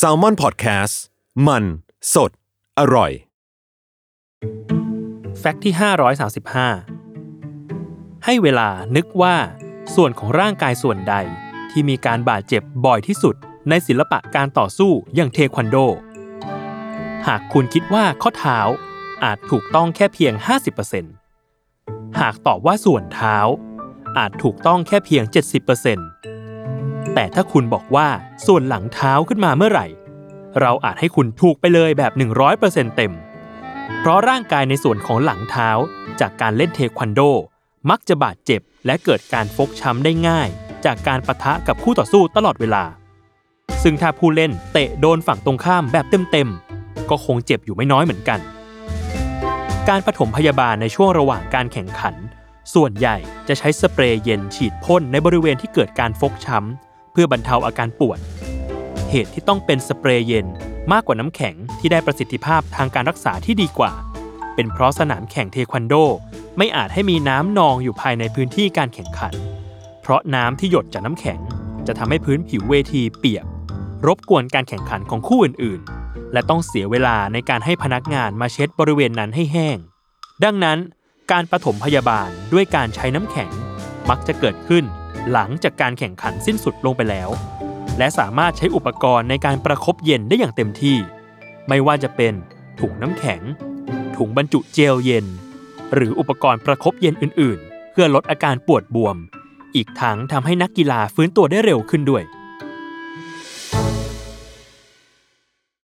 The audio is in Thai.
s a l ม o n PODCAST มัน สด อร่อย แฟกต์ที่ 535 ให้เวลานึกว่าส่วนของร่างกายส่วนใดที่มีการบาดเจ็บบ่อยที่สุดในศิลปะการต่อสู้อย่างเทควันโด หากคุณคิดว่าข้อเท้าอาจถูกต้องแค่เพียง 50%หากตอบว่าส่วนเท้า อาจถูกต้องแค่เพียง 70% แต่ถ้าคุณบอกว่าส่วนหลังเท้าขึ้นมาเมื่อไหร่ เราอาจให้คุณถูกไปเลยแบบ 100%เต็ม เพราะร่างกายในส่วนของหลังเท้าจากการเล่นเทควันโด มักจะบาดเจ็บ และเกิดการฟกช้ำได้ง่าย จากการปะทะกับคู่ต่อสู้ตลอดเวลา ซึ่งถ้าผู้เล่นเตะโดนฝั่งตรงข้ามแบบเต็มๆก็คงเจ็บอยู่ไม่น้อยเหมือนกัน การปฐมพยาบาลในช่วงระหว่างการแข่งขันส่วนใหญ่จะใช้สเปรย์เย็นฉีดพ่นในบริเวณที่เกิดการฟกช้ำ พื่อบรรเทาอาการปวด เหตุที่ต้องเป็นสเปรย์เย็นมากกว่าน้ำแข็งที่ได้ประสิทธิภาพทางการรักษาที่ดีกว่า เป็นเพราะสนามแข่งเทควันโด ไม่อาจให้มีน้ำนองอยู่ภายในพื้นที่การแข่งขัน เพราะน้ำที่หยดจากน้ำแข็ง จะทำให้พื้นผิวเวทีเปียก รบกวนการแข่งขันของคู่อื่นๆ และต้องเสียเวลาในการให้พนักงานมาเช็ดบริเวณนั้นให้แห้ง ดังนั้น การปฐมพยาบาลด้วยการใช้น้ำแข็งมักจะเกิดขึ้น หลังจากการแข่งขันสิ้นสุดลงไปแล้ว และสามารถใช้อุปกรณ์ในการประคบเย็นได้อย่างเต็มที่ ไม่ว่าจะเป็นถุงน้ำแข็ง ถุงบรรจุเจลเย็น หรืออุปกรณ์ประคบเย็นอื่น ๆ เพื่อลดอาการปวดบวม อีกทั้งทำให้นักกีฬาฟื้นตัวได้เร็วขึ้นด้วย